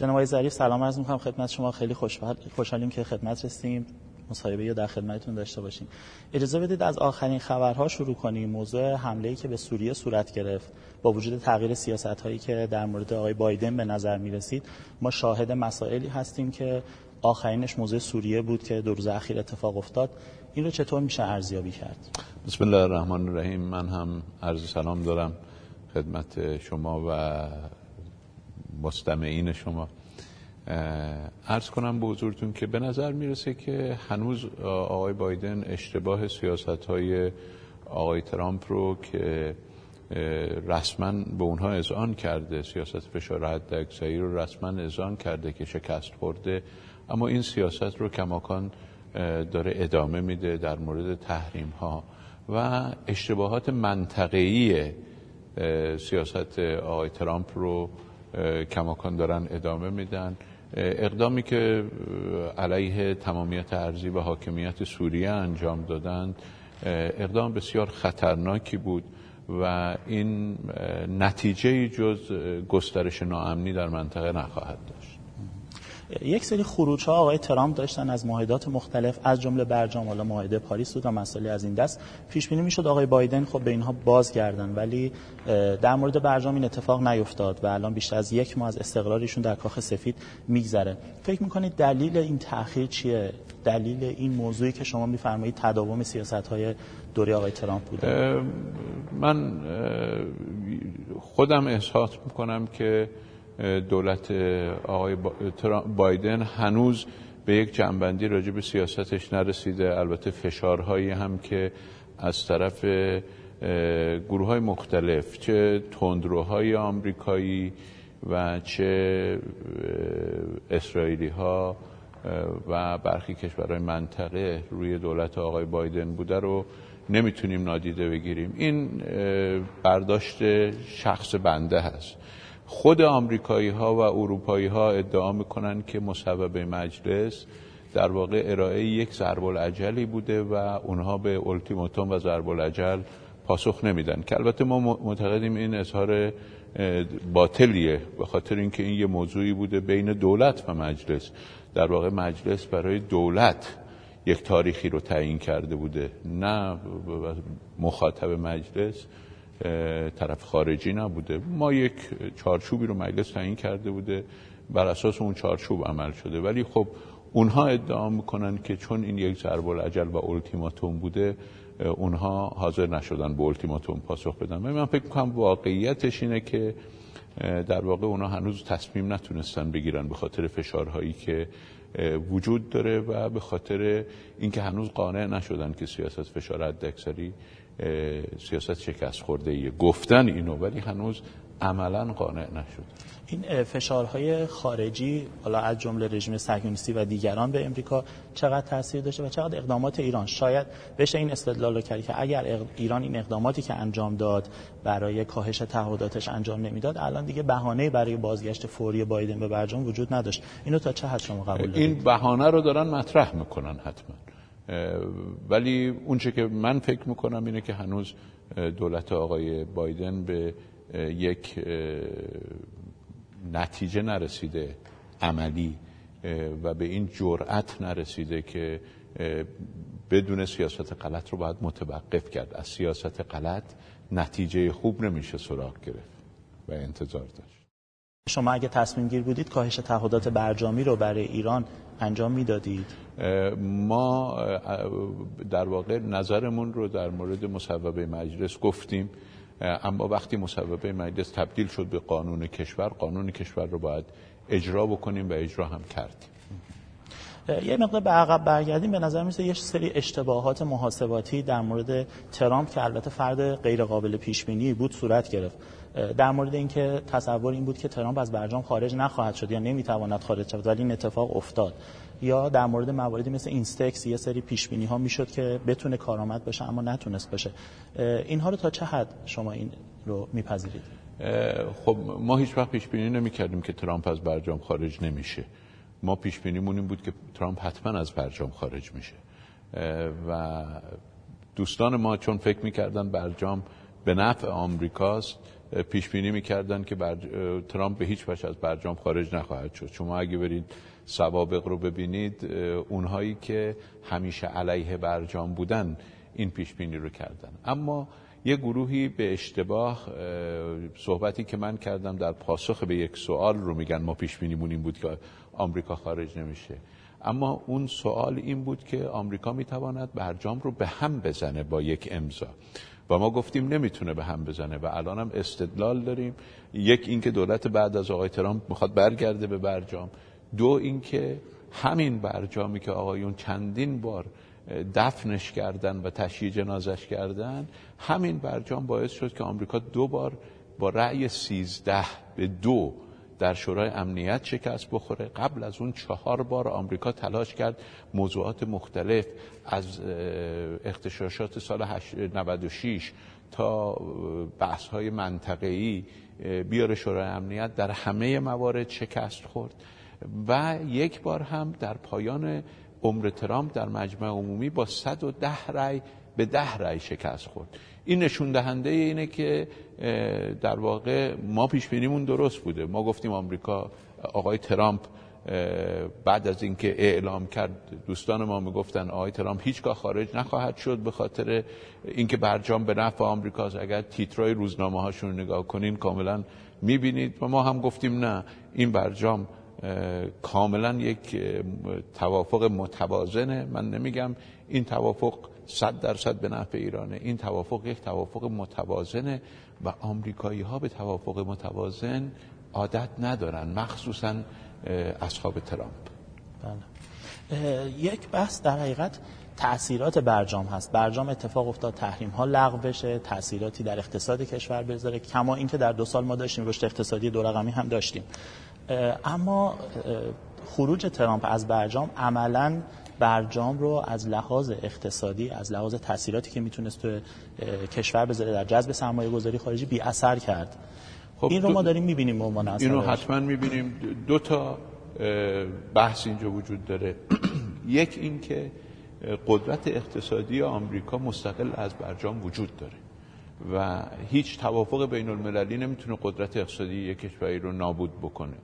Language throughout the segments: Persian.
جناب آقای ظریف سلام عرض می‌کنم. خدمت شما خیلی خوشحالیم که خدمت رسیدیم مصاحبه یا در خدمتتون داشته باشیم. اجازه بدید از آخرین خبرها شروع کنیم. موضوع حمله که به سوریه صورت گرفت با وجود تغییر سیاست هایی که در مورد آقای بایدن به نظر می رسید ما شاهد مسائلی هستیم که آخرینش موضوع سوریه بود که دو روز اخیر اتفاق افتاد. این رو چطور میشه ارزیابی کرد؟ بسم الله الرحمن الرحیم. من هم عرض سلام دارم خدمت شما و مستمعین شما. ارز کنم به حضورتون که به نظر می‌رسه که هنوز آقای بایدن اشتباه سیاست های آقای ترامپ رو که رسما به اونها اذعان کرده سیاست فشار حد اکثری رو رسما اذعان کرده که شکست خورده اما این سیاست رو کماکان داره ادامه میده در مورد تحریم ها و اشتباهات منطقه‌ای سیاست آقای ترامپ رو کماکان دارن ادامه میدن. اقدامی که علیه تمامیت ارزی و حاکمیت سوریه انجام دادند اقدام بسیار خطرناکی بود و این نتیجه جز گسترش ناامنی در منطقه نخواهد داشت. یک سری خروج ها آقای ترامپ داشتن از معاهدات مختلف از جمله برجام حالا معاهده پاریس بود و مسائلی از این دست. پیش بینی می‌شد آقای بایدن خب به اینها بازگردن ولی در مورد برجام این اتفاق نیفتاد و الان بیشتر از یک ماه از استقرارشون در کاخ سفید میگذره. فکر می‌کنید دلیل این تاخیر چیه؟ دلیل این موضوعی که شما میفرمایید تداوم سیاست های دوره آقای ترامپ بوده؟ من خودم احساس می‌کنم که دولت آقای بایدن هنوز به یک جنبندی راجع به سیاستش نرسیده. البته فشارهایی هم که از طرف گروه های مختلف چه تندروهای آمریکایی و چه اسرائیلی ها و برخی کشورهای منطقه روی دولت آقای بایدن بوده رو نمی‌تونیم نادیده بگیریم. این برداشت شخص بنده هست. خود آمریکایی ها و اروپایی ها ادعا می‌کنن که مصوبه مجلس در واقع ارائه یک ضرب العجلی بوده و اونها به التیماتوم و ضرب العجل پاسخ نمیدن. که البته ما معتقدیم این اظهار باطلیه به خاطر اینکه این یه موضوعی بوده بین دولت و مجلس. در واقع مجلس برای دولت یک تاریخی رو تعیین کرده بوده نه مخاطب مجلس. طرف خارجی نبوده. ما یک چارچوبی رو مجلس تعیین کرده بوده. بر اساس اون چارچوب عمل شده. ولی خب اونها ادعا می‌کنن که چون این یک ضرب العجل و التیماتوم بوده اونها حاضر نشدن به التیماتوم پاسخ بدن. من فکر می‌کنم واقعیتش اینه که در واقع اونها هنوز تصمیم نتونستن بگیرن به خاطر فشارهایی که وجود داره و به خاطر اینکه هنوز قانع نشدن که سیاست فشار حداکثری سیاست شکست خورده ایه گفتن اینو ولی هنوز عملا قانع نشد. این فشارهای خارجی حالا از جمله رژیم صهیونیستی و دیگران به امریکا چقدر تاثیر داشته و چقدر اقدامات ایران؟ شاید بشه این استدلال رو کرد که اگر ایران این اقداماتی که انجام داد برای کاهش تعهداتش انجام نمی‌داد الان دیگه بهانه برای بازگشت فوری بایدن به برجام وجود نداشت. اینو تا چه حد شما قبول دارید؟ این بهانه رو دارن مطرح می‌کنن حتما. ولی اونچه که من فکر می‌کنم اینه که هنوز دولت آقای بایدن به یک نتیجه نرسیده عملی و به این جرأت نرسیده که بدون سیاست غلط رو باید متوقف کرد. از سیاست غلط نتیجه خوب نمیشه سراغ گرفت و انتظار داشت. شما اگه تصمیم گیر بودید کاهش تعهدات برجامی رو برای ایران انجام می‌دادید؟ ما در واقع نظرمون رو در مورد مصوبه مجلس گفتیم. اما وقتی مصوبه مجلس تبدیل شد به قانون کشور قانون کشور رو باید اجرا بکنیم و اجرا هم کردیم. یه مقدار به عقب برگردیم به نظر میسه یه سری اشتباهات محاسباتی در مورد ترامپ که البته فرد غیر قابل پیش بینی بود صورت گرفت. در مورد اینکه تصور این بود که ترامپ از برجام خارج نخواهد شد یا نمی‌تواند خارج شود ولی این اتفاق افتاد. یا در مورد مواردی مثل اینستکس یه سری پیش بینی ها می‌شد که بتونه کارآمد بشه اما نتونست بشه. اینها رو تا چه حد شما این رو میپذیرید؟ خب ما هیچ وقت پیش بینی نمی‌کردیم که ترامپ از برجام خارج نمیشه. ما پیش بینیمون این بود که ترامپ حتما از برجام خارج میشه. و دوستان ما چون فکر می‌کردن برجام به نفع آمریکاست پیش بینی می‌کردن که بر... ترامپ به هیچ وجه از برجام خارج نخواهد شد. شما اگه برید سوابق رو ببینید اونهایی که همیشه علیه برجام بودن این پیش بینی رو کردن. اما یه گروهی به اشتباه صحبتی که من کردم در پاسخ به یک سوال رو میگن ما پیش بینیمون این بود که آمریکا خارج نمیشه. اما اون سوال این بود که آمریکا می‌تواند برجام رو به هم بزنه با یک امضا. و ما گفتیم نمی‌تونه به هم بزنه و الان هم استدلال داریم. یک اینکه دولت بعد از آقای ترامپ می‌خواد برگرده به برجام. دو اینکه همین برجامی که آقایون چندین بار دفنش کردن و تشییع جنازش کردن همین برجام باعث شد که آمریکا دو بار با رأی سیزده به دو در شورای امنیت شکست بخوره. قبل از اون چهار بار آمریکا تلاش کرد موضوعات مختلف از اختشاشات سال 96 تا بحث های منطقه‌ای بیاره شورای امنیت در همه موارد شکست خورد. و یک بار هم در پایان عمر ترامپ در مجمع عمومی با 110 رأی به ده رأی شکست خورد. این نشون دهنده اینه که در واقع ما پیش بینیمون درست بوده. ما گفتیم آمریکا آقای ترامپ بعد از اینکه اعلام کرد دوستان ما می‌گفتن آقای ترامپ هیچگاه خارج نخواهد شد به خاطر اینکه برجام به نفع آمریکاست. اگر تیترای روزنامه هاشون نگاه کنین کاملا می‌بینید. و ما هم گفتیم نه این برجام کاملا یک توافق متوازنه. من نمیگم این توافق صد درصد به نفع ایرانه. این توافق یک توافق متوازنه و آمریکایی ها به توافق متوازن عادت ندارن مخصوصا اصحاب ترامپ. بله. یک بحث در حقیقت تاثیرات برجام هست. برجام اتفاق افتاد تحریم ها لغو بشه تاثیراتی در اقتصاد کشور بذاره کما اینکه در دو سال ما داشتیم رشد اقتصادی دو رقمی هم داشتیم. اما خروج ترامپ از برجام عملا برجام رو از لحاظ اقتصادی از لحاظ تاثیراتی که می‌تونست تو کشور بذاره در جذب سرمایه گذاری خارجی بی اثر کرد. خب این رو ما داریم می‌بینیم به عنوان این رو حتما می‌بینیم. دو تا بحث اینجا وجود داره. یک این که قدرت اقتصادی آمریکا مستقل از برجام وجود داره و هیچ توافق بین المللی نمی‌تونه قدرت اقتصادی یک کشوری رو نابود بکنه.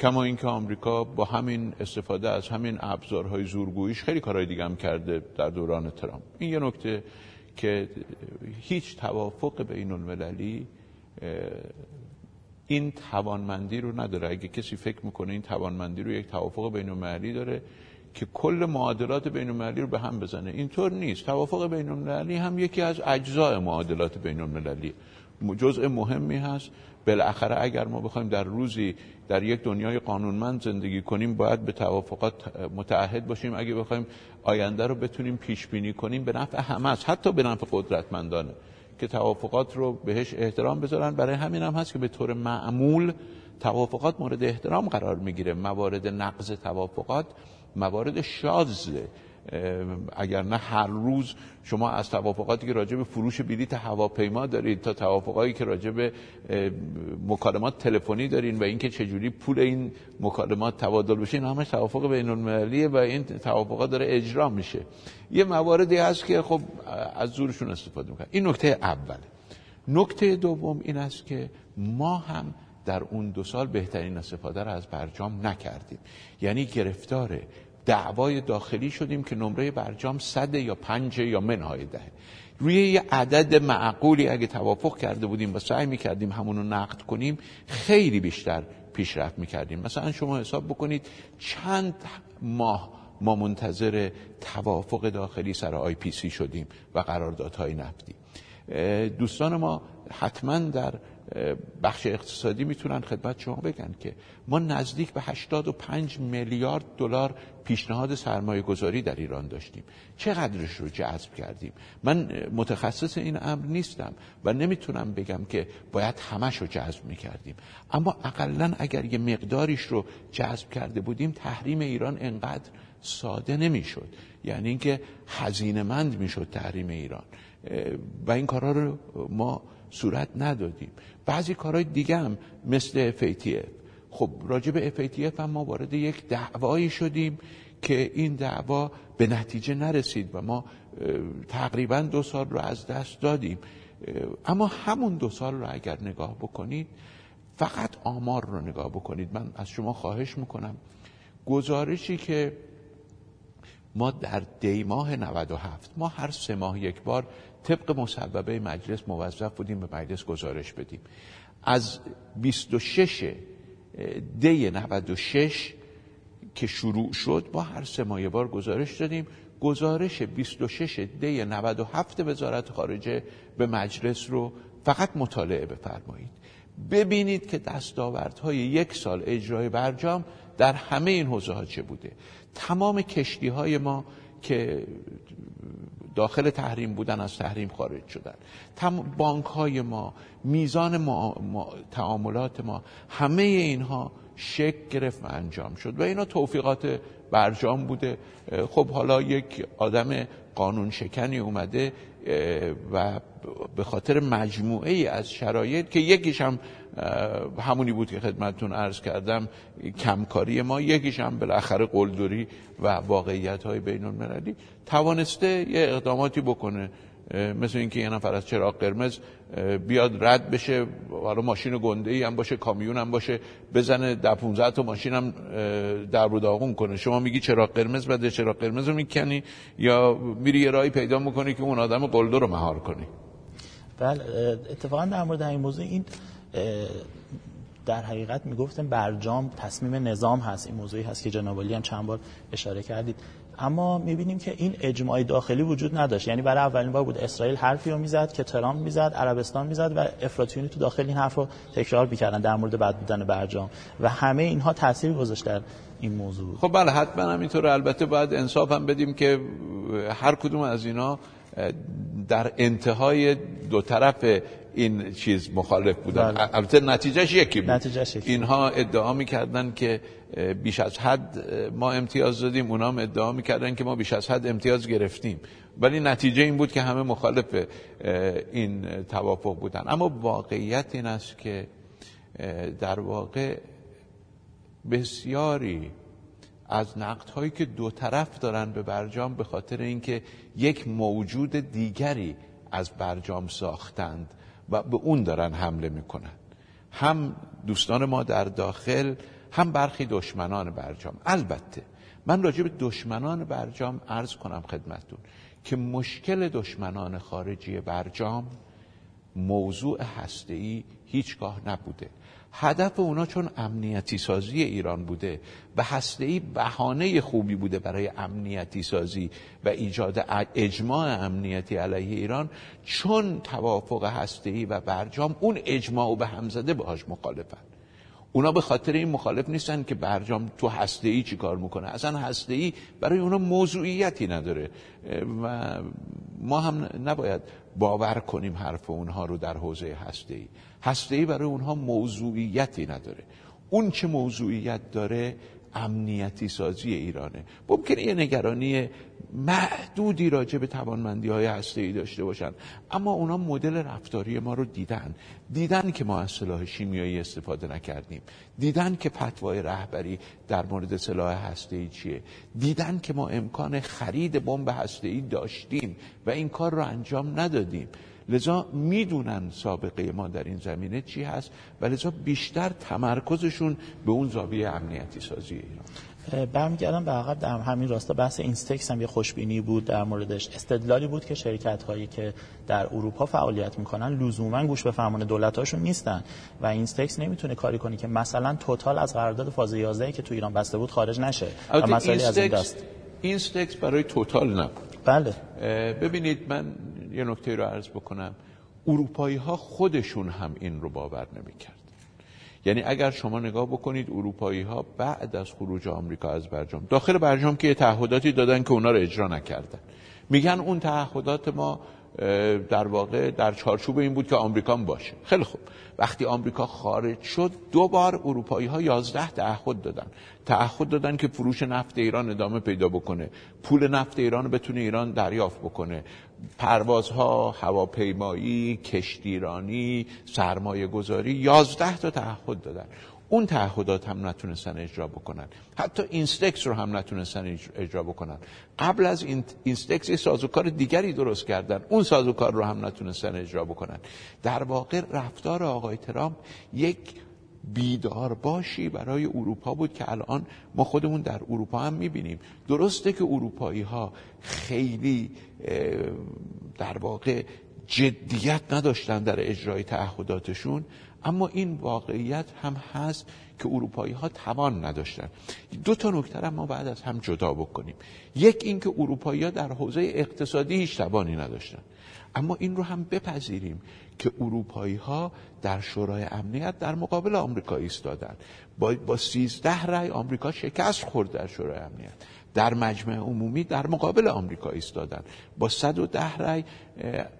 کما اینکه آمریکا با همین استفاده از همین ابزارهای زورگوییش خیلی کارهای دیگه هم کرده در دوران ترامپ. این یه نکته که هیچ توافق بین المللی این توانمندی رو نداره. اگه کسی فکر می‌کنه این توانمندی رو یک توافق بین المللی داره که کل معادلات بین المللی رو به هم بزنه. اینطور نیست. توافق بین المللی هم یکی از اجزای معادلات بین المللی جزء مهمی هست. بالاخره اگر ما بخوایم در روزی در یک دنیای قانونمند زندگی کنیم باید به توافقات متعهد باشیم. اگه بخوایم آینده رو بتونیم پیش بینی کنیم به نفع همه است. حتی به نفع قدرتمندانه که توافقات رو بهش احترام بذارن. برای همین هم هست که به طور معمول توافقات مورد احترام قرار می‌گیره. موارد نقض توافقات موارد شاذه اگر نه هر روز شما از توافقاتی که راجع به فروش بلیط هواپیما دارید تا توافقاتی که راجع به مکالمات تلفنی دارین و اینکه چجوری پول این مکالمات تبادل بشه این همش توافق بین المللیه و این توافقات داره اجرا میشه. یه مواردی هست که خب از زورشون استفاده می‌کنن. این نکته اوله نکته دوم این است که ما هم در اون دو سال بهترین استفاده را از برجام نکردیم. یعنی گرفتار دعوای داخلی شدیم که نمره برجام صد یا پنج یا منهای ده روی یه عدد معقولی اگه توافق کرده بودیم و سعی می‌کردیم همونو نقد کنیم خیلی بیشتر پیشرفت می‌کردیم. مثلا شما حساب بکنید چند ماه ما منتظر توافق داخلی سر آی پی سی شدیم و قراردادهای نفتی دوستان ما حتما در بخش اقتصادی می‌تونن خدمت شما بگن که ما نزدیک به 85 میلیارد دلار پیشنهاد سرمایه گذاری در ایران داشتیم. چقدرش رو جذب کردیم؟ من متخصص این امر نیستم و نمی‌تونم بگم که باید همش رو جذب می‌کردیم. اما اقلا اگر یه مقداریش رو جذب کرده بودیم تحریم ایران انقدر ساده نمی‌شد. یعنی اینکه هزینه مند می‌شد تحریم ایران. و این کارا رو ما صورت ندادیم. بعضی کارهای دیگه هم مثل FATF خب راجع به FATF هم ما وارد یک دعوایی شدیم که این دعوا به نتیجه نرسید و ما تقریبا دو سال رو از دست دادیم. اما همون دو سال رو اگر نگاه بکنید فقط آمار رو نگاه بکنید. من از شما خواهش می‌کنم. گزارشی که ما در دی ماه 97 ما هر سه ماه یک بار طبق مصوبه مجلس موظف بودیم به مجلس گزارش بدیم. از 26 دی 96 که شروع شد ما هر سه ماه بار گزارش دادیم. گزارش 26 دی 97 وزارت خارجه به مجلس رو فقط مطالعه بفرمایید. ببینید که دستاوردهای یک سال اجرای برجام در همه این حوزه ها چه بوده؟ تمام کشتی های ما که داخل تحریم بودن از تحریم خارج شدن. بانک های ما میزان ما، تعاملات ما همه اینها شک گرفت و انجام شد. و اینا توفیقات برجام بوده. خب حالا یک آدم قانون شکنی اومده و به خاطر مجموعه ای از شرایط که یکیش هم همونی بود که خدمتتون عرض کردم کمکاری ما یکیش هم بالاخره قلدری و واقعیت های بین المللی توانسته یه اقداماتی بکنه. مثل اینکه یه نفر از چراغ قرمز بیاد رد بشه حالا ماشین گنده ای هم باشه کامیون هم باشه بزنه در 15 تا ماشین هم در رو داغون کنه. شما میگی چراغ قرمز بعد چراغ قرمز رو می‌کنی یا میری یه راهی پیدا می‌کنی که اون آدم قلدر رو مهار کنی؟ بله اتفاقا در مورد این موضوع این در حقیقت می‌گفتم برجام تصمیم نظام هست. این موضوعی هست که جناب هم چند بار اشاره کردید. اما می‌بینیم که این اجماع داخلی وجود نداشت. یعنی برای اولین بار بود اسرائیل حرفی رو می‌زد که ترامپ می‌زد عربستان می‌زد و افراطیونی تو داخل این حرف رو تکرار می‌کردن در مورد بد بودن برجام. و همه اینها تاثیر گذاشت در این موضوع خب بله حتما همینطور. البته باید انصاف هم بدیم که هر کدوم از اینا در انتهای دو طرف این چیز مخالف بودن. بله. البته نتیجهش یکی بود. نتیجهش یکی. اینها ادعا می‌کردن که بیش از حد ما امتیاز دادیم. اونا هم ادعا می‌کردن که ما بیش از حد امتیاز گرفتیم. ولی نتیجه این بود که همه مخالف این توافق بودن. اما واقعیت این است که در واقع بسیاری از نقد هایی که دو طرف دارن به برجام به خاطر اینکه یک موجود دیگری از برجام ساختند و به اون دارن حمله می‌کنن. هم دوستان ما در داخل هم برخی دشمنان برجام. البته من راجع به دشمنان برجام عرض کنم خدمتون که مشکل دشمنان خارجی برجام موضوع هسته‌ای هیچگاه نبوده. هدف اونا چون امنیتی سازی ایران بوده و هسته‌ای بهانه خوبی بوده برای امنیتی سازی و ایجاد اجماع امنیتی علیه ایران چون توافق هسته‌ای و برجام اون اجماع به هم زده باهاش مخالفن. اونا به خاطر این مخالف نیستن که برجام تو هسته چی کار می‌کنه. اصلا هسته برای اونا موضوعیتی نداره. و ما هم نباید باور کنیم حرف اونها رو در حوزه هسته ای هسته ای برای اونها موضوعیتی نداره. اون چه موضوعیت داره امنیتی سازی ایرانه. ممکنه یه نگرانی محدودی راجع به توانمندی های هسته ای داشته باشن. اما اونا مدل رفتاری ما رو دیدن. دیدن که ما از سلاح شیمیایی استفاده نکردیم. دیدن که فتوای رهبری در مورد سلاح هسته ای چیه. دیدن که ما امکان خرید بمب هسته ای داشتیم و این کار رو انجام ندادیم. لذا می‌دونن سابقه ما در این زمینه چی هست و لذا بیشتر تمرکزشون به اون زاویه امنیتی سازی ایران برمیگردم به عقب. در همین راستا بحث اینستکس هم یه خوشبینی بود در موردش. استدلالی بود که شرکت هایی که در اروپا فعالیت می‌کنن لزوما گوش به فرمان دولت هاشون نیستن و اینستکس نمی‌تونه کاری کنه که مثلا توتال از قرارداد فاز 11 که تو ایران بسته بود خارج نشه و مسئله از این دست. اینستکس برای توتال نبود. بله. ببینید من یه نکته رو عرض بکنم. اروپایی ها خودشون هم این رو باور نمی‌کرد. یعنی اگر شما نگاه بکنید اروپایی ها بعد از خروج آمریکا از برجام داخل برجام که یه تعهداتی دادن که اونا رو اجرا نکردن. میگن اون تعهدات ما در واقع در چارچوب این بود که آمریکا باشه. خیلی خوب. وقتی آمریکا خارج شد دو بار اروپایی ها 11 تعهد دادن. تعهد دادن که فروش نفت ایران ادامه پیدا بکنه. پول نفت ایران بتونه ایران دریافت بکنه. پروازها هواپیمایی کشتیرانی سرمایه گذاری 11 تا تعهد دادن. اون تعهدات هم نتونستن اجرا بکنن. حتی اینستکس رو هم نتونستن اجرا بکنن. قبل از اینستکس یه سازوکار دیگری درست کردن. اون سازوکار رو هم نتونستن اجرا بکنن. در واقع رفتار آقای ترامپ یک بیدار باشی برای اروپا بود که الان ما خودمون در اروپا هم می‌بینیم. درسته که اروپایی ها خیلی در واقع جدیت نداشتن در اجرای تعهداتشون اما این واقعیت هم هست که اروپایی ها توان نداشتن. دو تا نکته ما بعد از هم جدا بکنیم. یک اینکه اروپایی ها در حوزه اقتصادی هیچ توانی نداشتن. اما این رو هم بپذیریم که اروپایی ها در شورای امنیت در مقابل آمریکا ایستادن. با, با سیزده رای آمریکا شکست خورد در شورای امنیت. در مجمع عمومی در مقابل آمریکا ایستادن. با 110 رای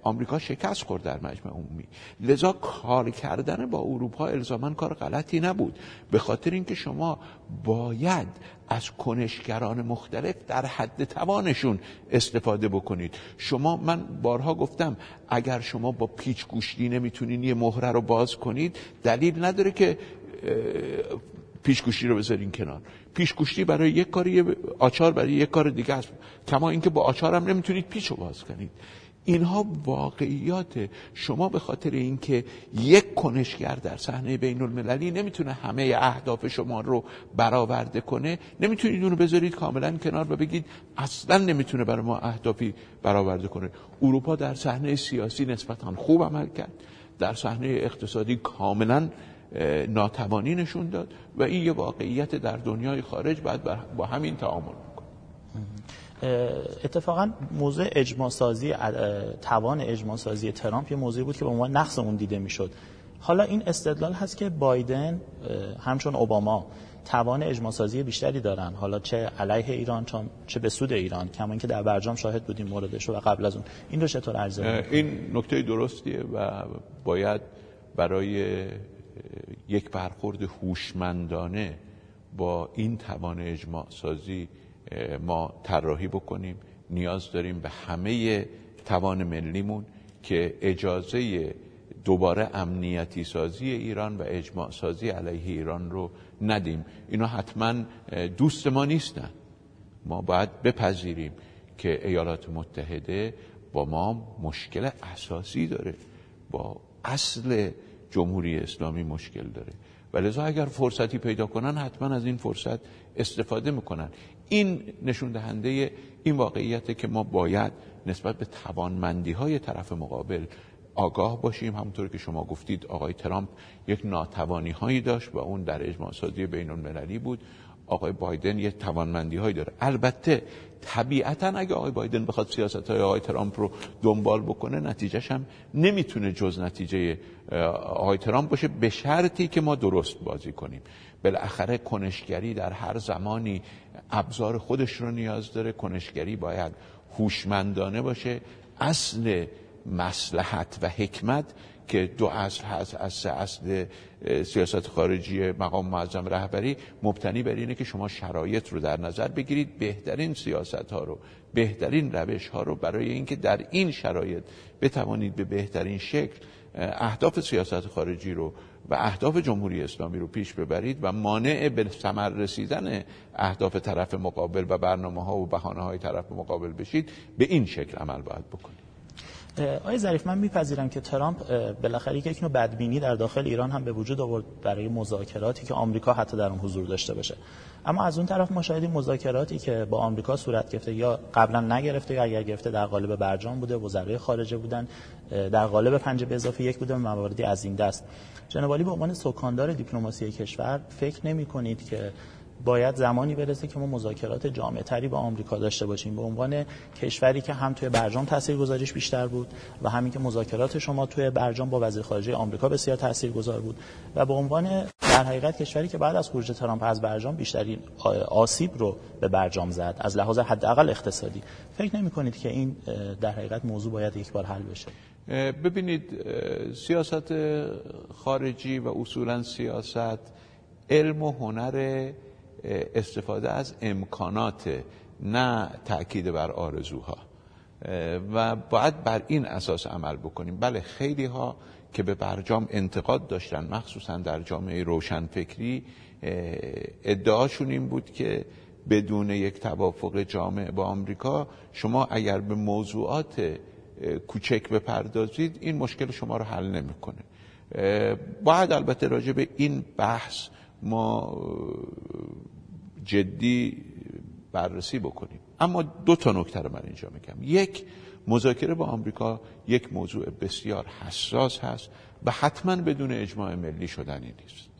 آمریکا شکست خورد در مجمع عمومی. لذا کار کردن با اروپا الزاما کار غلطی نبود. به خاطر اینکه شما باید از کنشگران مختلف در حد توانشون استفاده بکنید. شما من بارها گفتم اگر شما با پیچ گوشتی نمی‌تونین یه مهره رو باز کنید دلیل نداره که پیشگوشتی رو بذارین کنار. پیشگوشتی برای یک کاری آچار برای یک کار دیگه است کما اینکه با آچار هم نمی‌تونید پیش رو باز کنید. اینها واقعیات شما به خاطر اینکه یک کنشگر در صحنه بین المللی نمی‌تونه همه اهداف شما رو برآورده کنه نمی‌تونید اونو بذارید کاملا کنار و بگید اصلا نمی‌تونه برای ما اهدافی برآورده کنه. اروپا در صحنه سیاسی نسبتا خوب عمل کرد. در صحنه اقتصادی کاملا ناتوانی نشون داد و این یه واقعیت در دنیای خارج باید با همین تعامل اتفاقا موضوع اجماع سازی توان اجماع سازی ترامپ یه موضوعی بود که به عنوان نقص اون دیده می‌شد. حالا این استدلال هست که بایدن همچون اوباما توان اجماع سازی بیشتری دارن. حالا چه علیه ایران چه به سود ایران کما اینکه در برجام شاهد بودیم موردش و قبل از اون. این رو چطور ارزیابی این نکته درستیه و باید برای یک برخورد هوشمندانه با این توان اجماع سازی ما طراحی بکنیم. نیاز داریم به همه توان ملیمون که اجازه دوباره امنیتی سازی ایران و اجماع سازی علیه ایران رو ندیم. اینا حتما دوست ما نیستن. ما باید بپذیریم که ایالات متحده با ما مشکل اساسی داره. با اصل جمهوری اسلامی مشکل داره. و اگر فرصتی پیدا کنن حتما از این فرصت استفاده می‌کنن. این نشون دهنده این واقعیت که ما باید نسبت به توانمندی های طرف مقابل آگاه باشیم. همونطور که شما گفتید آقای ترامپ یک ناتوانی هایی داشت و اون در اجماع سازی بین المللی بود. آقای بایدن یه توانمندی هایی داره. البته طبیعتا اگه آقای بایدن بخواد سیاست های آقای ترامپ رو دنبال بکنه نتیجهش هم نمی‌تونه جز نتیجه آقای ترامپ باشه به شرطی که ما درست بازی کنیم. بالاخره کنشگری در هر زمانی ابزار خودش رو نیاز داره. کنشگری باید هوشمندانه باشه. اصل مسلحت و حکمت که دو اصل هست از سه اصل سیاست خارجی مقام معظم رهبری مبتنی بر اینه که شما شرایط رو در نظر بگیرید بهترین سیاست ها رو بهترین روش ها رو برای اینکه در این شرایط بتوانید به بهترین شکل اهداف سیاست خارجی رو و اهداف جمهوری اسلامی رو پیش ببرید و مانع به ثمر رسیدن اهداف طرف مقابل و برنامه ها و بهانه های طرف مقابل بشید به این شکل عمل باید بکنید. آقای ظریف من میپذیرم که ترامپ بالاخره یک نوع بدبینی در داخل ایران هم به وجود آورد برای مذاکراتی که آمریکا حتی در اون حضور داشته باشه. اما از اون طرف ما شاهدیم مذاکراتی که با آمریکا صورت گرفته یا قبلا نگرفته یا اگر گرفته در قالب برجام بوده وزرای خارجه بودن در قالب پنج به اضافه یک بوده مواردی از این دست. جناب به عنوان سکاندار دیپلماسی کشور فکر نمی کنید که باید زمانی برسه که ما مذاکرات جامع تری با آمریکا داشته باشیم. به عنوان کشوری که هم توی برجام تاثیرگذاریش بیشتر بود و همین که مذاکرات شما توی برجام با وزیر خارجه آمریکا بسیار تاثیرگذار بود. و به عنوان در حقیقت کشوری که بعد از خروج ترامپ از برجام بیشترین آسیب رو به برجام زد از لحاظ حداقل اقتصادی. فکر نمی کنید که این در حقیقت موضوع باید یک بار حل بشه؟ ببینید سیاست خارجی و اصولا سیاست علم و هنر استفاده از امکانات نه تاکید بر آرزوها. و باید بر این اساس عمل بکنیم. بله خیلی ها که به برجام انتقاد داشتن مخصوصا در جامعه روشنفکری ادعاشون این بود که بدون یک توافق جامع با آمریکا شما اگر به موضوعات کوچک بپردازید این مشکل شما رو حل نمی‌کنه. باید البته راجع به این بحث ما جدی بررسی بکنیم. اما دو تا نکته رو من اینجا میگم. یک مذاکره با آمریکا یک موضوع بسیار حساس هست و حتما بدون اجماع ملی شدنی نیست.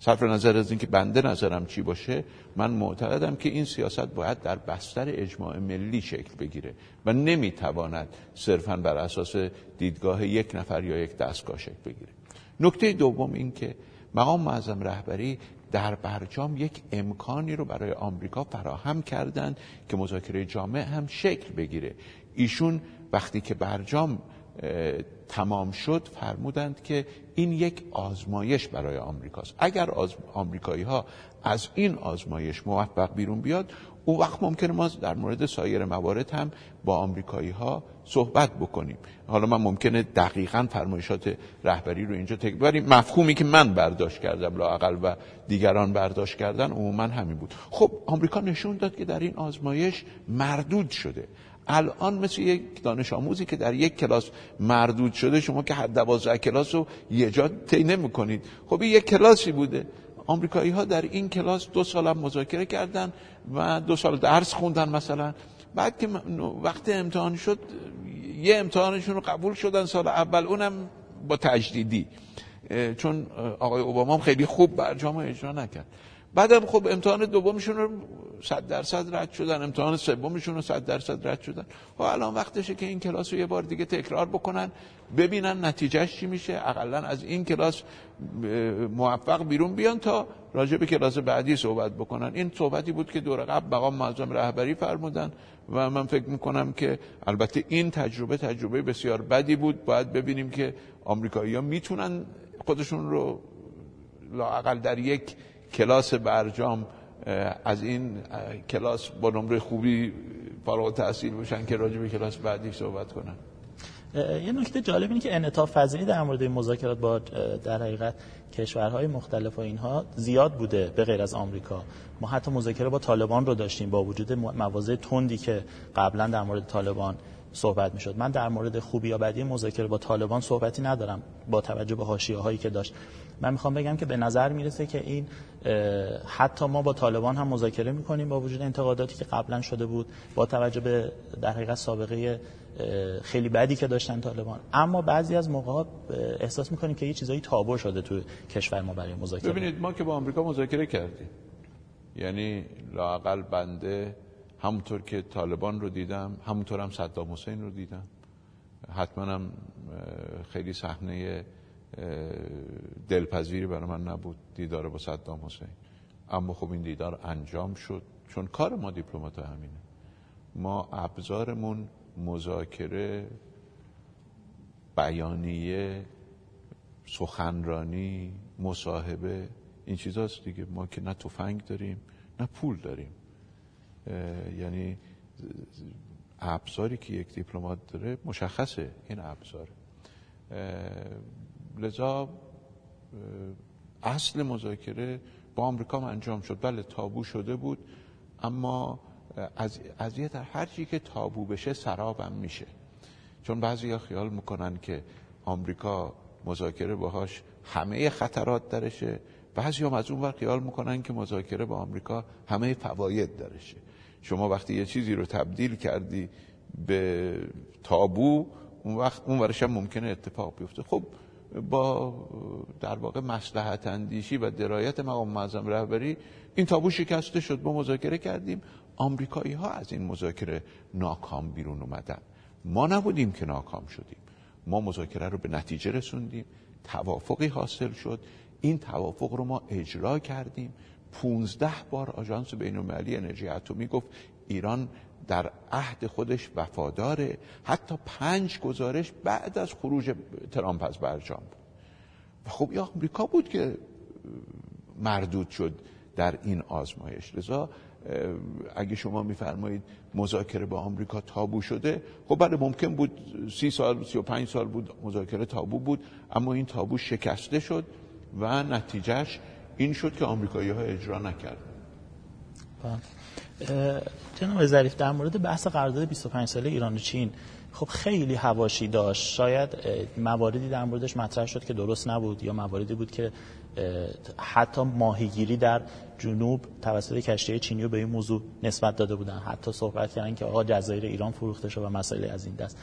صرف نظر از اینکه بنده نظرم چی باشه من معتقدم که این سیاست باید در بستر اجماع ملی شکل بگیره و نمی‌تواند صرفا بر اساس دیدگاه یک نفر یا یک دستگاه شکل بگیره. نکته دوم این که مقام معظم رهبری در برجام یک امکانی رو برای آمریکا فراهم کردند که مذاکره جامع هم شکل بگیره. ایشون وقتی که برجام تمام شد فرمودند که این یک آزمایش برای آمریکاست. اگر آز... آمریکایی ها از این آزمایش موفق بیرون بیاد اون وقت ممکنه ما در مورد سایر موارد هم با آمریکایی ها صحبت بکنیم. حالا من ممکنه دقیقا فرمایشات رهبری رو اینجا ولی مفهومی که من برداشت کردم لاقل و دیگران برداشت کردن عموما همین بود. خب آمریکا نشون داد که در این آزمایش مردود شده. الان مثل یک دانش آموزی که در یک کلاس مردود شده شما که هر دوازده کلاس رو یه جا طی نمی‌کنید. خب این یک کلاسی بوده. آمریکایی ها در این کلاس دو سال هم مذاکره کردن و دو سال درس خوندن مثلا. بعد که وقت امتحان شد یه امتحانشون رو قبول شدن سال اول اونم با تجدیدی. چون آقای اوباما خیلی خوب برجام اجرا نکرد. بعدم خب امتحان دومشون رو صد درصد رد شدن امتحان سومشون رو صد درصد رد شدن. و خب الان وقتشه که این کلاس رو یه بار دیگه تکرار بکنن ببینن نتیجهش چی میشه. اقلا از این کلاس موفق بیرون بیان تا راجع به کلاس بعدی صحبت بکنن. این صحبتی بود که دور قبل مقام معظم رهبری فرمودن و من فکر می‌کنم که البته این تجربه تجربه بسیار بدی بود. باید ببینیم که آمریکایی ها می‌تونن خودشون رو لاقل در یک کلاس برجام از این کلاس با نمره خوبی فارغ تحصیل بشن که راجع به کلاس بعدی صحبت کنن. یه نکته جالب اینه که انعطاف پذیری در مورد این مذاکرات با در حقیقت کشورهای مختلف و اینها زیاد بوده به غیر از آمریکا. ما حتی مذاکره با طالبان رو داشتیم با وجود مواضع تندی که قبلا در مورد طالبان صحبت می‌شد. من در مورد خوبی یا بدی مذاکره با طالبان صحبتی ندارم با توجه به حاشیه هایی که داشت. من می‌خوام بگم که به نظر می‌رسه که این حتی ما با طالبان هم مذاکره می‌کنیم با وجود انتقاداتی که قبلا شده بود با توجه به در حقیقت سابقه خیلی بدی که داشتن طالبان. اما بعضی از موقع احساس می‌کنیم که یه چیزایی تابو شده تو کشور ما برای مذاکره. ببینید ما که با آمریکا مذاکره کردیم یعنی لاقل بنده همونطور که طالبان رو دیدم همونطور هم صدام حسین رو دیدم. حتما هم خیلی صحنه دلپذیری برای من نبود. دیدار با صدام حسین. اما خب این دیدار انجام شد. چون کار ما دیپلمات همینه. ما ابزارمون مذاکره بیانیه سخنرانی مصاحبه این چیزاست دیگه. ما که نه تفنگ داریم نه پول داریم. یعنی ابزاری که یک دیپلمات داره مشخصه. این ابزار. لذا اصل مذاکره با آمریکا انجام شد. بله تابو شده بود اما از اذیت هر چی که تابو بشه سرابم میشه. چون بعضی ها خیال می‌کنن که آمریکا مذاکره باهاش همه خطرات درشه. بعضی هم از اون وقت خیال می‌کنن که مذاکره با آمریکا همه فواید درشه. شما وقتی یه چیزی رو تبدیل کردی به تابو اون وقت اون ورش هم ممکنه اتفاق بیفته. خب با در واقع مسلحت اندیشی و درایت مقام معظم رهبری این تابو شکسته شد ما مذاکره کردیم. آمریکایی ها از این مذاکره ناکام بیرون اومدن. ما نبودیم که ناکام شدیم. ما مذاکره رو به نتیجه رسوندیم. توافقی حاصل شد. این توافق رو ما اجرا کردیم. 15 بار آژانس بین‌المللی انرژی اتمی گفت ایران در عهد خودش وفاداره. حتی پنج گزارش بعد از خروج ترامپ از برجام بود. و خب یا آمریکا بود که مردود شد در این آزمایش. لذا اگه شما میفرمایید مذاکره با آمریکا تابو شده خب بله ممکن بود سی سال سی و پنج سال بود مذاکره تابو بود اما این تابو شکسته شد و نتیجهش این شد که آمریکایی ها اجرا نکرد بله. جناب ظریف در مورد بحث قرارداد 25 ساله ایران و چین خب خیلی هواشی داشت. شاید مواردی در موردش مطرح شد که درست نبود یا مواردی بود که حتی ماهیگیری در جنوب توسط کشتی چینی به این موضوع نسبت داده بودن. حتی صحبت کردن که آقا جزایر ایران فروخته شد و مسائل از این دست.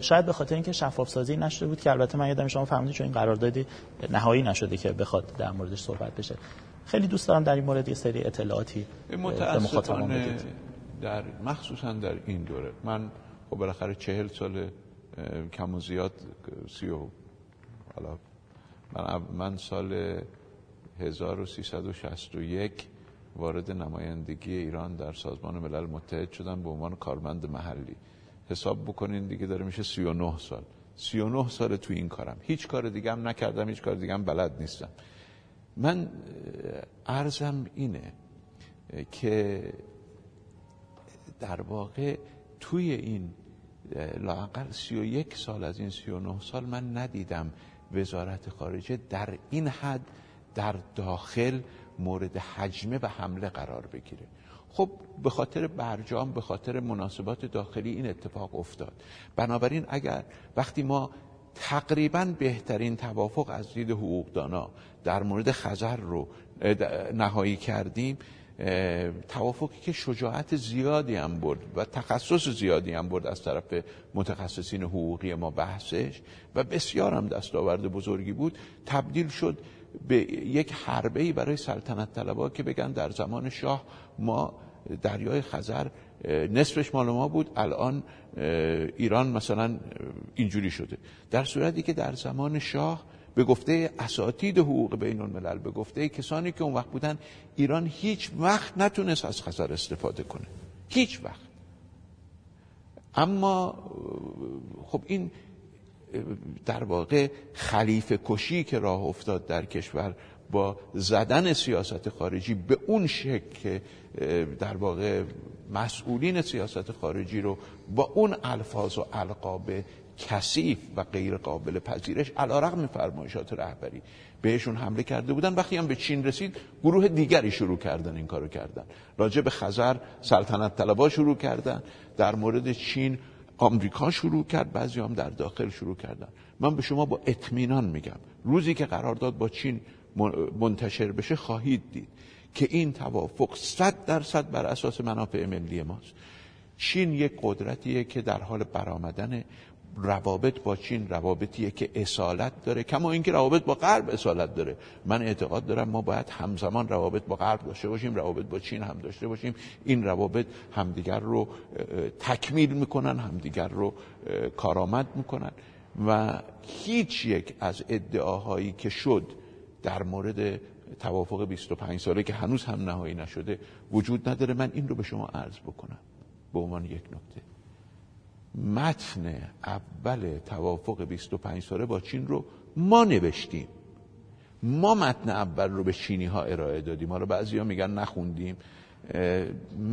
شاید به خاطر اینکه شفاف سازی نشده بود که البته من یادم شما فهمیدید چون این قراردادی نهایی نشده که بخواد در موردش صحبت بشه. خیلی دوست دارم در این مورد یه سری اطلاعاتی به مخاطبان در مخصوصا در این دوره. من خب بالاخره چهل سال کم و زیاد سی و حالا من, من سال 1361 وارد نمایندگی ایران در سازمان ملل متحد شدم به عنوان کارمند محلی. حساب بکنین دیگه داره میشه 39 سال. 39 سال تو این کارم. هیچ کار دیگه هم نکردم هیچ کار دیگه هم بلد نیستم. من ارزم اینه که در واقع توی این لاقل 31 سال از این 39 سال من ندیدم وزارت خارجه در این حد در داخل مورد حجمه و حمله قرار بگیره. خب به خاطر برجام به خاطر مناسبات داخلی این اتفاق افتاد. بنابراین اگر وقتی ما تقریبا بهترین توافق از دید حقوقدانا در مورد خزر رو نهایی کردیم. توافقی که شجاعت زیادی هم برد و تخصص زیادی هم برد از طرف متخصصین حقوقی ما بحثش و بسیار هم دستاورد بزرگی بود. تبدیل شد به یک حربه ای برای سلطنت طلبا که بگن در زمان شاه ما دریای خزر نصفش مال ما بود الان ایران مثلا اینجوری شده. در صورتی که در زمان شاه به گفته اساتید حقوق بین الملل به گفته کسانی که اون وقت بودن ایران هیچ وقت نتونست از خزر استفاده کنه. هیچ وقت. اما خب این در واقع خلیفه کشی که راه افتاد در کشور با زدن سیاست خارجی به اون شکل که در واقع مسئولین سیاست خارجی رو با اون الفاظ و القاب کثیف و غیر قابل پذیرش علا رقم فرمایشات رهبری بهشون حمله کرده بودن. وقتی هم به چین رسید گروه دیگری شروع کردن این کارو کردن. راجع به خزر سلطنت طلبا شروع کردن. در مورد چین آمریکا شروع کرد بعضی هم در داخل شروع کردن. من به شما با اطمینان میگم روزی که قرارداد با چین منتشر بشه خواهید دید که این توافق صد درصد بر اساس منافع ملی ماست. چین یک قدرتیه که در حال برآمدن روابط با چین روابطیه که اصالت داره کما اینکه روابط با غرب اصالت داره. من اعتقاد دارم ما باید همزمان روابط با غرب داشته باشیم روابط با چین هم داشته باشیم. این روابط همدیگر رو تکمیل می‌کنن همدیگر رو کارآمد می‌کنن. و هیچ یک از ادعاهایی که شد در مورد توافق 25 ساله که هنوز هم نهایی نشده وجود نداره. من این رو به شما عرض بکنم. به عنوان یک نکته. متن اول توافق 25 ساله با چین رو ما نوشتیم. ما متن اول رو به چینی ها ارائه دادیم. حالا بعضی ها میگن نخوندیم.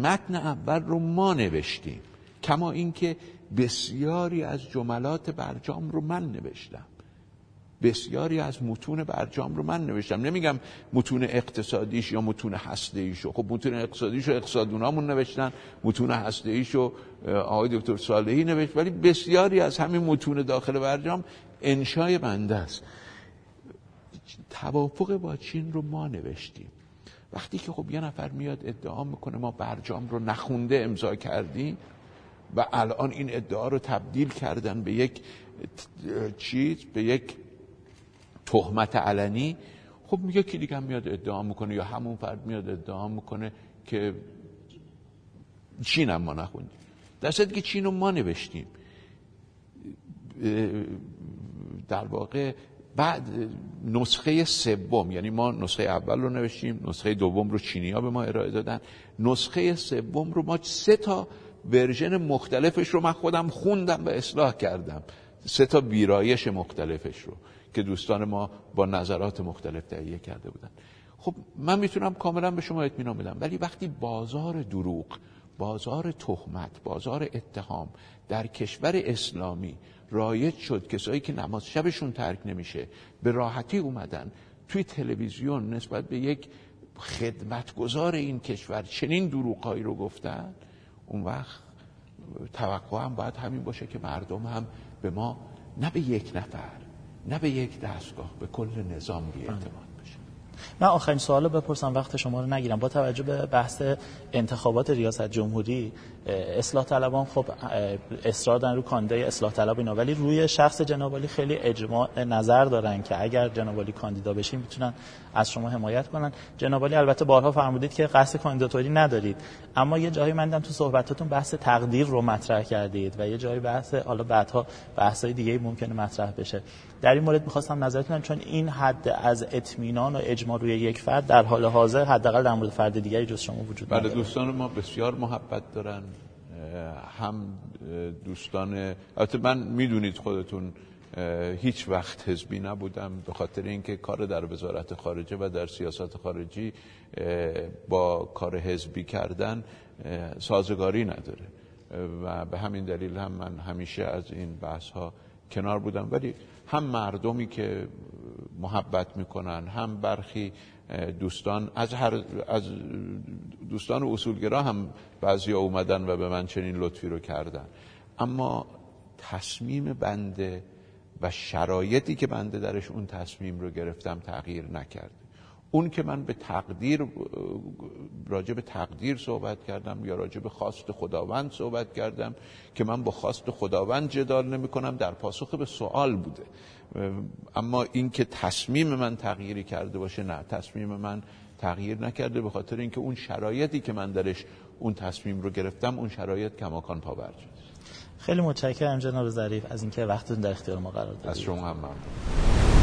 متن اول رو ما نوشتیم. کما اینکه بسیاری از جملات برجام رو من نوشتم. بسیاری از متون برجام رو من نوشتم. نمیگم متون اقتصادیش یا متون هسته ایشو خب متون اقتصادیش و اقتصادونامون نوشتن متون هسته ایشو آقای دکتر صالحی نوشت. ولی بسیاری از همین متون داخل برجام انشای بنده است. توافق با چین رو ما نوشتیم. وقتی که خب یه نفر میاد ادعا می‌کنه ما برجام رو نخونده امضا کردیم و الان این ادعا رو تبدیل کردن به یک چیز به یک تهمت علنی خب میگه کی دیگه میاد ادعا می‌کنه یا همون فرد میاد ادعا می‌کنه که چین هم ما نخوندیم. در که چین رو ما نوشتیم. در واقع بعد نسخه سوم یعنی ما نسخه اول رو نوشتیم نسخه دوم رو چینی ها به ما ارائه دادن. نسخه سوم رو ما سه تا ورژن مختلفش رو من خودم خوندم و اصلاح کردم. سه تا ویرایش مختلفش رو. که دوستان ما با نظرات مختلف تهیه کرده بودن. خب من می‌تونم کاملا به شما اطمینان بدم ولی وقتی بازار دروغ بازار تهمت بازار اتهام در کشور اسلامی رایج شد کسایی که نماز شبشون ترک نمیشه به راحتی اومدن توی تلویزیون نسبت به یک خدمتگزار این کشور چنین دروغهایی رو گفتن اون وقت توقع هم باید همین باشه که مردم هم به ما نه به یک نفر نه به یک دستگاه به کل نظام بی اعتماد من آخرین سوال رو بپرسم وقت شما رو نگیرم. با توجه به بحث انتخابات ریاست جمهوری اصلاح طلبان خب اصرار دارن رو کاندیدای اصلاح طلب اینا. ولی روی شخص جنابالی خیلی اجماع نظر دارن که اگر جنابالی کاندیدا بشین می‌تونن از شما حمایت کنن. جنابالی البته بارها فرمودید که قصد کاندیداتوری ندارید. اما یه جایی مندم تو صحبتاتون بحث تقدیر رو مطرح کردید و یه جایی بحث حالا بعدها بحث‌های دیگه ممکنه مطرح بشه. در این مورد می‌خواستم نظرتون چون این حد از اطمینان و اجماع روی یک فرد در حال حاضر حداقل در مورد فرد دیگری جز شما وجود بله دوستان ما بسیار محبت دارن هم دوستان البته من می‌دونید خودتون هیچ وقت حزبی نبودم به خاطر اینکه کار در وزارت خارجه و در سیاست خارجی با کار حزبی کردن سازگاری نداره. و به همین دلیل هم من همیشه از این بحث ها کنار بودم. ولی هم مردمی که محبت می‌کنن هم برخی دوستان از هر از دوستان اصولگرا هم بعضی اومدن و به من چنین لطفی رو کردن. اما تصمیم بنده و شرایطی که بنده درش اون تصمیم رو گرفتم تغییر نکرده اون که من به تقدیر راجع به تقدیر صحبت کردم یا راجع به خواست خداوند صحبت کردم که من با خواست خداوند جدال نمی کنم در پاسخ به سوال بوده. اما این که تصمیم من تغییری کرده باشه نه تصمیم من تغییر نکرده به خاطر اینکه اون شرایطی که من درش اون تصمیم رو گرفتم اون شرایط کماکان پاورجاست خیلی متشکرم جناب ظریف از اینکه وقتتون در اختیار ما قرار دادید. از شما هم ممنون.